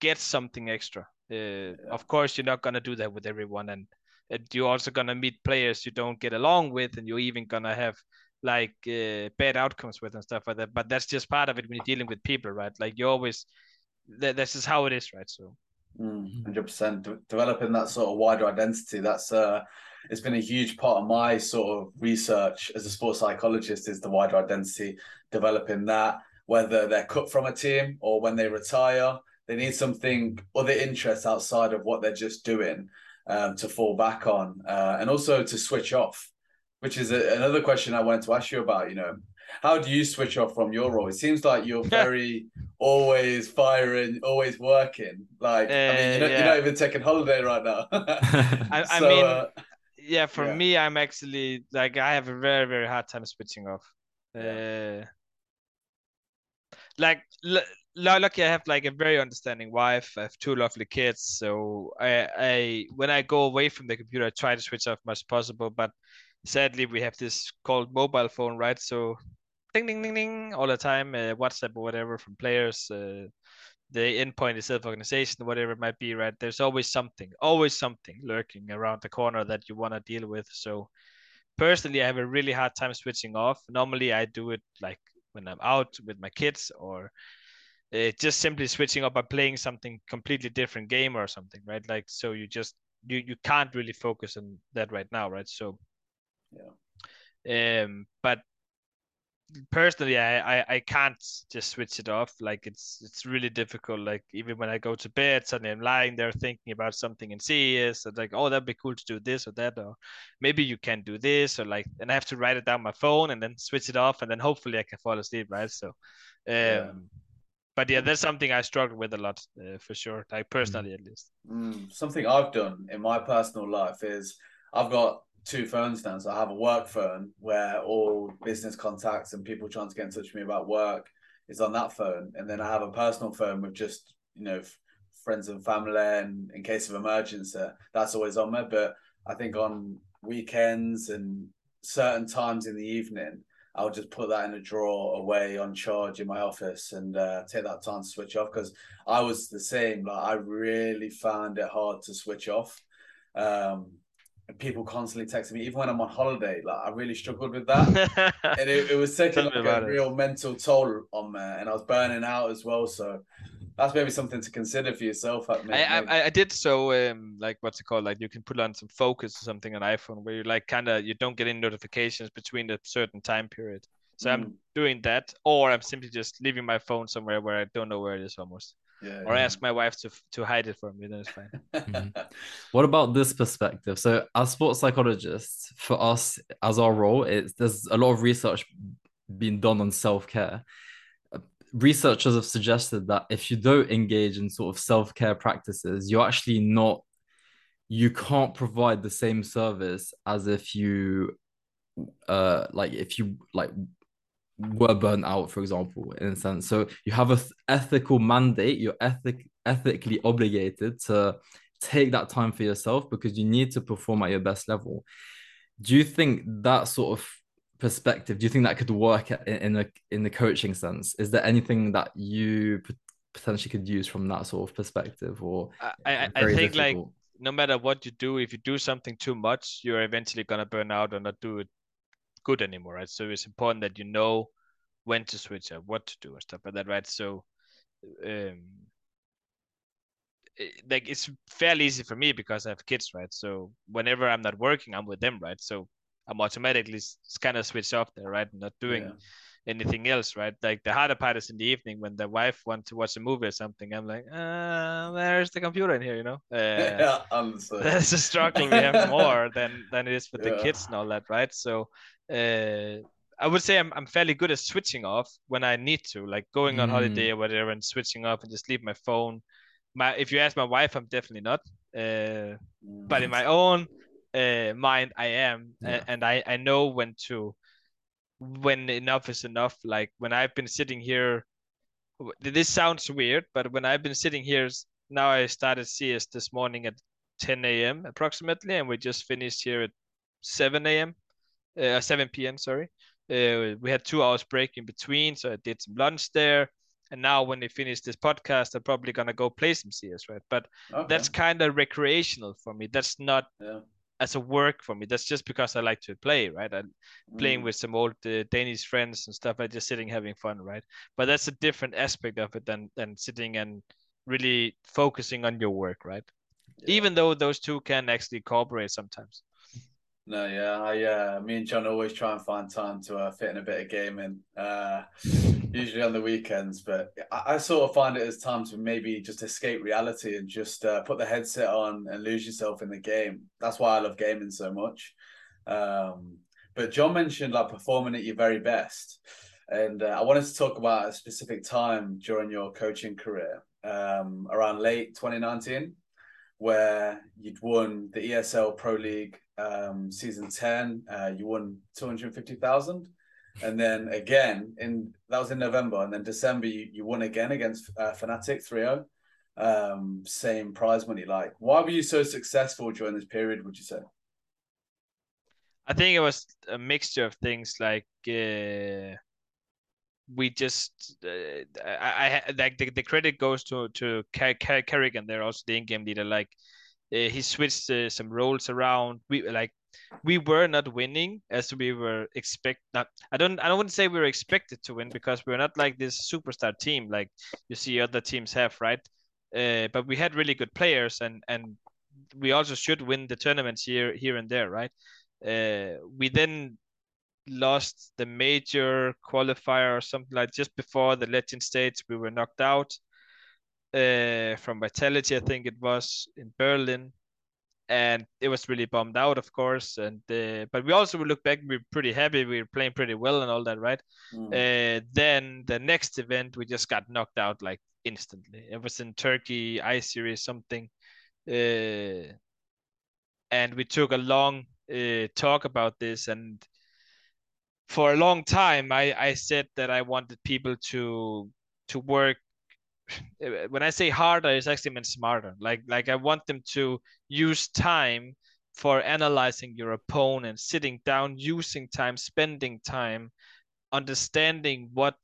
gets something extra. Uh, yeah. Of course, you're not going to do that with everyone. And, and you're also going to meet players you don't get along with. And you're even going to have like uh, bad outcomes with and stuff like that. But that's just part of it when you're dealing with people, right? Like you always, that, this is how it is, right? So. Mm, hundred mm, percent. Developing that sort of wider identity. That's uh, it's been a huge part of my sort of research as a sports psychologist. Is the wider identity, developing that. Whether they're cut from a team or when they retire, they need something other interests outside of what they're just doing um, to fall back on, uh, and also to switch off. Which is a, another question I wanted to ask you about. You know, how do you switch off from your role? It seems like you're *laughs* very always firing, always working. Like, uh, I mean, you're not, yeah. you're not, even taking holiday right now. *laughs* *laughs* I, I mean, uh, yeah, for yeah. me, I'm actually like I have a very very hard time switching off. Yeah. Uh, like l- lucky I have like a very understanding wife. I have two lovely kids, so I I when I go away from the computer, I try to switch off as much as possible. But sadly, we have this called mobile phone, right? So ding ding ding ding all the time, uh, WhatsApp or whatever from players. Uh, the endpoint is self-organization, whatever it might be, right? There's always something, always something lurking around the corner that you want to deal with. So personally, I have a really hard time switching off. Normally, I do it like when I'm out with my kids or uh, just simply switching up by playing something completely different game or something, right? Like so you just you you can't really focus on that right now, right? So yeah. Um, but personally I, I i can't just switch it off like it's it's really difficult like even when i go to bed suddenly i'm lying there thinking about something in CS and like oh that'd be cool to do this or that or maybe you can do this or like and i have to write it down my phone and then switch it off and then hopefully i can fall asleep right so um yeah. but yeah that's something i struggle with a lot uh, for sure like personally mm. at least mm. something i've done in my personal life is i've got two phones now. So I have a work phone where all business contacts and people trying to get in touch with me about work is on that phone, and then I have a personal phone with just you know friends and family, and in case of emergency, that's always on there. But I think on weekends and certain times in the evening, I'll just put that in a drawer away on charge in my office and uh, take that time to switch off because I was the same. Like I really found it hard to switch off. Um, people constantly texting me, even when I'm on holiday. Like I really struggled with that, *laughs* and it, it was taking like a real mental toll on me, and I was burning out as well. So that's maybe something to consider for yourself. I, I, I did so um like what's it called like you can put on some focus or something on iPhone where you like kind of you don't get any notifications between a certain time period. So mm. I'm doing that, or I'm simply just leaving my phone somewhere where I don't know where it is almost. Yeah, or yeah. ask my wife to to hide it for me. Then it's fine. *laughs* mm-hmm. What about this perspective? So, as sports psychologists, for us as our role, it's there's a lot of research being done on self care. Researchers have suggested that if you don't engage in sort of self care practices, you're actually not, you can't provide the same service as if you, uh, like if you like were burnt out, for example, in a sense. So you have a th- ethical mandate. You're ethic ethically obligated to take that time for yourself because you need to perform at your best level. Do you think that sort of perspective? Do you think that could work in, in a in the coaching sense? Is there anything that you potentially could use from that sort of perspective? Or I, I, I think difficult? like no matter what you do, if you do something too much, you're eventually gonna burn out or not do it good anymore, right? So it's important that you know when to switch up, what to do, and stuff like that, right? So, um, it, like it's fairly easy for me because I have kids, right? So whenever I'm not working, I'm with them, right? So I'm automatically kind of switch off there, right? not doing. anything else, right? Like the harder part is in the evening when the wife wants to watch a movie or something. I'm like, uh, there's the computer in here, you know. *laughs* Uh, yeah, *laughs* that's a struggle we have *laughs* more than than it is with yeah. the kids and all that, right? So, uh, I would say I'm I'm fairly good at switching off when I need to, like going on mm. holiday or whatever, and switching off and just leave my phone. My if you ask my wife, I'm definitely not. Uh, mm. but in my own uh, mind, I am, yeah. and I I know when to when enough is enough. Like when I've been sitting here, this sounds weird, but when I've been sitting here now, I started CS this morning at 10 a.m. approximately, and we just finished here at 7 a.m. Uh, 7 p.m. Sorry. Uh, we had two hours break in between, so I did some lunch there. And now, when they finish this podcast, I'm probably gonna go play some CS, right? But okay. that's kind of recreational for me. That's not yeah as a work for me. That's just because I like to play, right? I'm playing mm. with some old uh, Danish friends and stuff. I just sitting having fun, right? But that's a different aspect of it than than sitting and really focusing on your work, right? Yeah. Even though those two can actually cooperate sometimes. No, yeah, I uh, me and John always try and find time to uh, fit in a bit of gaming, uh, usually on the weekends. But I, I, sort of find it as time to maybe just escape reality and just uh, put the headset on and lose yourself in the game. That's why I love gaming so much. Um, but John mentioned like performing at your very best, and uh, I wanted to talk about a specific time during your coaching career, um, around late 2019 where you'd won the ESL Pro League um, season 10, uh, you won 250,000. And then again, in that was in November. And then December, you, you won again against uh, Fnatic 3 0. Um, same prize money. Like, why were you so successful during this period, would you say? I think it was a mixture of things like uh, we just uh, I, I like the, the credit goes to to karrigan there also the in-game leader like he switched uh, some roles around. We like we were not winning as we were expect not I don't I don't want to say we were expected to win because we're not like this superstar team like you see other teams have right? Uh, but we had really good players and and we also should win the tournaments here here and there right? Uh, we then lost the major qualifier or something like just before the legends stage we were knocked out uh, from vitality i think it was in berlin. And it was really bummed out of course and uh, but we also look back we are pretty happy we were playing pretty well and all that right? Mm. uh, then the next event we just got knocked out like instantly. It was in turkey i series something uh, and we took a long uh, talk about this and for a long time I, I said that I wanted people to to work when I say harder, it's actually meant smarter. Like like I want them to use time for analyzing your opponent, sitting down, using time, spending time, understanding what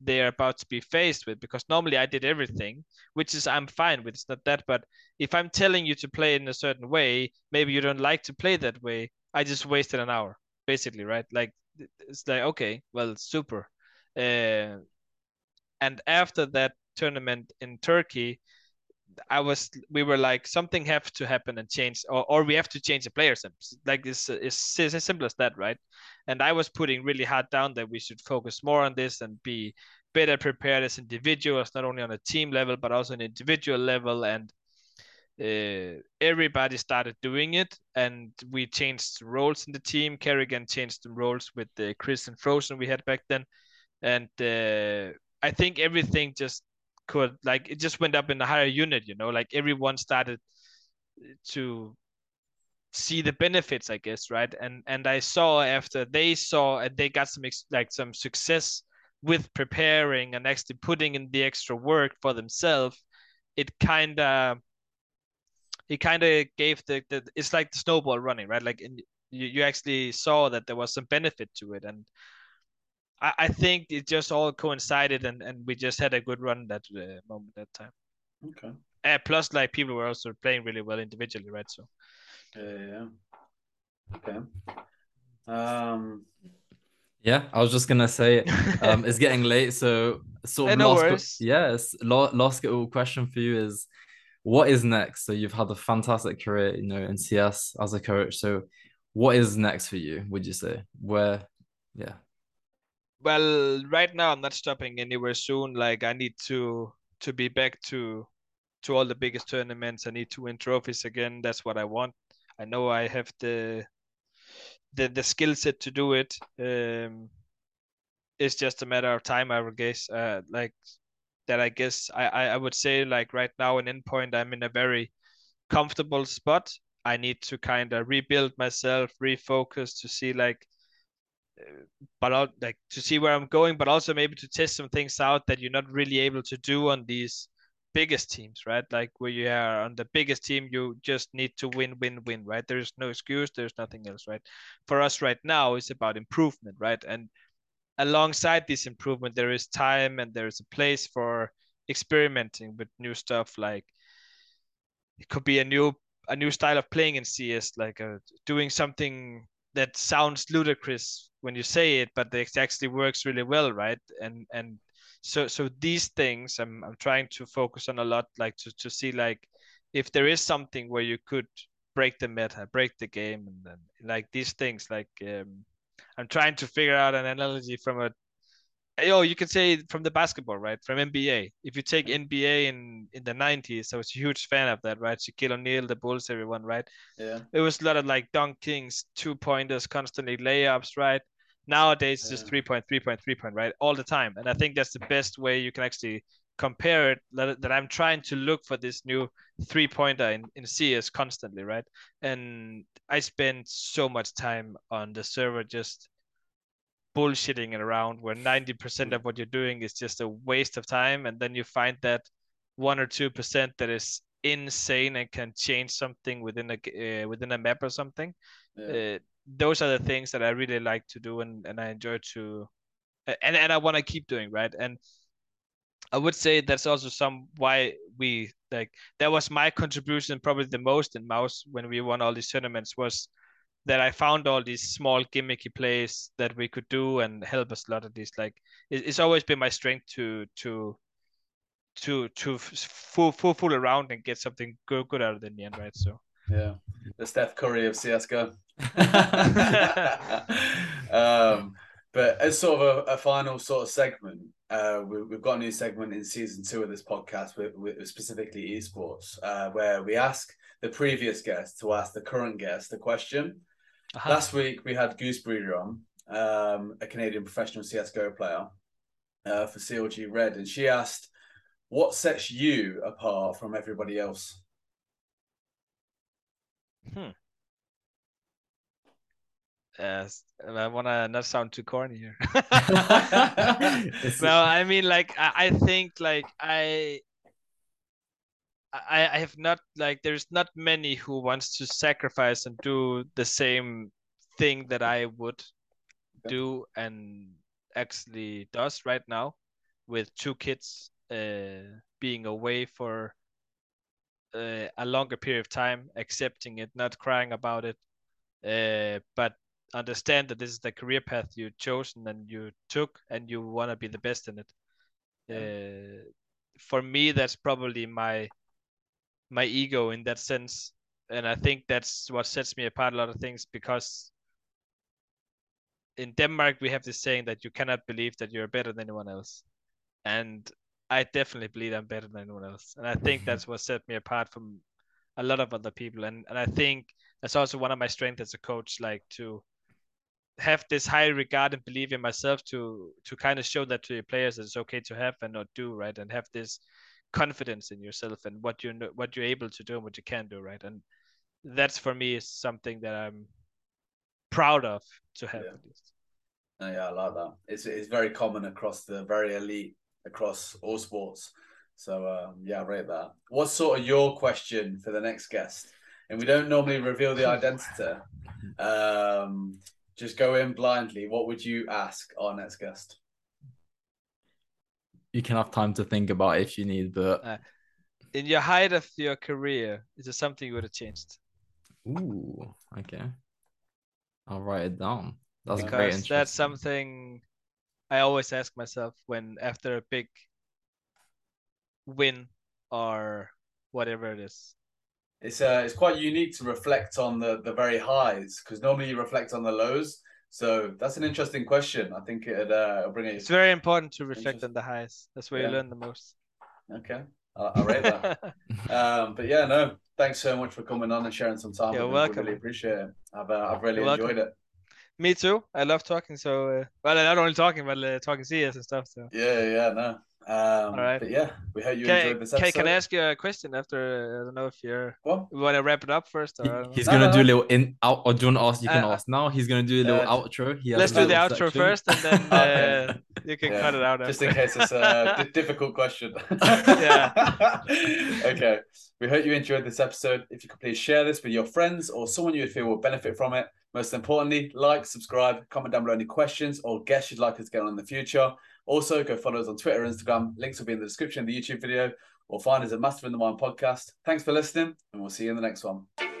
they're about to be faced with. Because normally I did everything, which is I'm fine with. It's not that, but if I'm telling you to play in a certain way, maybe you don't like to play that way. I just wasted an hour, basically, right? Like it's like okay, well, super. Uh, and after that tournament in Turkey, I was we were like something have to happen and change, or, or we have to change the players. Like this it's as simple as that, right? And I was putting really hard down that we should focus more on this and be better prepared as individuals, not only on a team level but also an individual level, and uh, everybody started doing it and we changed roles in the team karrigan changed the roles with the chris and frozen we had back then and uh, i think everything just could like it just went up in a higher unit you know like everyone started to see the benefits i guess right? And and i saw after they saw and they got some like some success with preparing and actually putting in the extra work for themselves it kind of it kind of gave the, the it's like the snowball running right? Like in, you, you actually saw that there was some benefit to it. And I, I think it just all coincided and, and we just had a good run that uh, moment that time okay uh, plus like people were also playing really well individually right so yeah okay um yeah, I was just gonna say *laughs* um, it's getting late, so sort of no last, yes, last little question for you is what is next? So you've had a fantastic career, you know, in CS as a coach. So what is next for you? Would you say where? Yeah. Well, right now I'm not stopping anywhere soon. Like I need to to be back to to all the biggest tournaments. I need to win trophies again. That's what I want. I know I have the the the skill set to do it. Um, it's just a matter of time, I would guess. Uh, like that, I guess I, I I would say like right now in endpoint, I'm in a very comfortable spot. I need to kind of rebuild myself, refocus to see like but I'll, like to see where I'm going, but also maybe to test some things out that you're not really able to do on these biggest teams, right? Like where you are on the biggest team, you just need to win, win, win, right? There's no excuse, there's nothing else, right? For us right now, it's about improvement, right? And alongside this improvement, there is time and there is a place for experimenting with new stuff. Like it could be a new a new style of playing in CS, like uh, doing something that sounds ludicrous when you say it, but it actually works really well, right? And and so so these things I'm I'm trying to focus on a lot, like to to see like if there is something where you could break the meta, break the game, and then like these things, like um, I'm trying to figure out an analogy from a oh, you can say from the basketball, right? From NBA. If you take NBA in in the '90s, I was a huge fan of that, right? Shaquille O'Neal, the Bulls, everyone, right? Yeah. It was a lot of like dunk kings, two pointers, constantly layups, right? Nowadays, yeah. just three point, three point, three point, right, all the time. And I think that's the best way you can actually compare it. That, that I'm trying to look for this new three pointer in in CS constantly, right? And I spend so much time on the server just bullshitting it around where 90% of what you're doing is just a waste of time and then you find that 1 or 2% that is insane and can change something within a uh, within a map or something yeah. uh, those are the things that i really like to do and, and i enjoy to and, and i want to keep doing right and i would say that's also some why we like that was my contribution probably the most in mouse when we won all these tournaments was that I found all these small gimmicky plays that we could do and help us a lot of these. Like it, it's always been my strength to to to to fool fool fool around and get something good good out of the end, right? So yeah, the Steph Curry of CS:GO. *laughs* *laughs* um, but as sort of a, a final sort of segment, uh, we, have got a new segment in season two of this podcast, with, with specifically esports, uh, where we ask the previous guest to ask the current guest a question uh-huh. Last week we had Goosebreeder on, um, a Canadian professional CS:GO player uh, for CLG Red, and she asked, "What sets you apart from everybody else?" Hmm. Uh, I want to not sound too corny here. *laughs* no, I mean, like, I, I think, like, I I, I have not like there's not many who wants to sacrifice and do the same thing that I would do and actually does right now with two kids uh, being away for uh, a longer period of time, accepting it, not crying about it, uh, but understand that this is the career path you chosen and you took, and you want to be the best in it. Yeah. Uh, for me, that's probably my my ego in that sense and i think that's what sets me apart a lot of things because in denmark we have this saying that you cannot believe that you're better than anyone else and i definitely believe i'm better than anyone else. And i think mm-hmm. that's what set me apart from a lot of other people. And, and i think that's also one of my strengths as a coach like to have this high regard and believe in myself to to kind of show that to your players that it's okay to have and not do right? And have this confidence in yourself and what you know what you're able to do and what you can do right? And that's for me is something that i'm proud of to have yeah. at least. Oh, yeah i like that. It's, it's very common across the very elite across all sports so um, yeah i rate that what's sort of your question for the next guest and we don't normally reveal the identity *laughs* um, just go in blindly what would you ask our next guest you can have time to think about if you need. But uh, in your height of your career, is there something you would have changed? Ooh, okay. I'll write it down. That's because very interesting. That's something I always ask myself when after a big win or whatever it is. It's uh, it's quite unique to reflect on the the very highs because normally you reflect on the lows, So that's an interesting question. I think it'd uh, bring it. It's very important to reflect on the highs. That's where Yeah. you learn the most. Okay, I, I rate that. *laughs* um, but yeah, no, thanks so much for coming on and sharing some time. You're with us. We welcome. really appreciate it. I've uh, I've really You're welcome. enjoyed it. Me too. I love talking. So, uh, well, not only talking, but uh, talking CS and stuff. So, Yeah, yeah, no. Um, right. But yeah, we hope you can, enjoyed this can, episode. can I ask you a question after? Uh, I don't know if you're. What? You want to wrap it up first? Or, I. He's No, gonna no, do a no. little in out or do you want to ask? You can Uh, ask now. He's gonna do a little uh, outro. He has Let's do the outro section. first, and then *laughs* Okay. uh, you can Yeah, cut it out. Just in case it's a *laughs* difficult question. Yeah. *laughs* okay. We hope you enjoyed this episode. If you could please share this with your friends or someone you feel will benefit from it. Most importantly, like, subscribe, comment down below any questions or guests you'd like us to get on in the future. Also, go follow us on Twitter and Instagram. Links will be in the description of the YouTube video or find us at Master in the Mind podcast. Thanks for listening, and we'll see you in the next one.